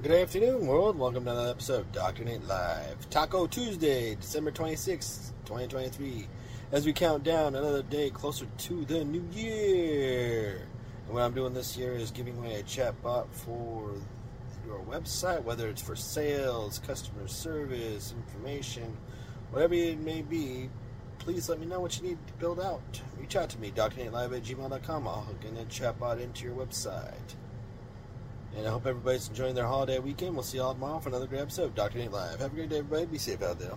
Good afternoon, world. Welcome to another episode of Dr. Nate Live. Taco Tuesday, December 26th, 2023. As we count down another day closer to the new year. And what I'm doing this year is giving away a chatbot for your website, whether it's for sales, customer service, information, whatever it may be. Please let me know what you need to build out. Reach out to me, drnatelive at gmail.com. I'll hook in a chatbot into your website. And I hope everybody's enjoying their holiday weekend. We'll see you all tomorrow for another great episode Dr. Nate Live. Have a great day, everybody. Be safe out there.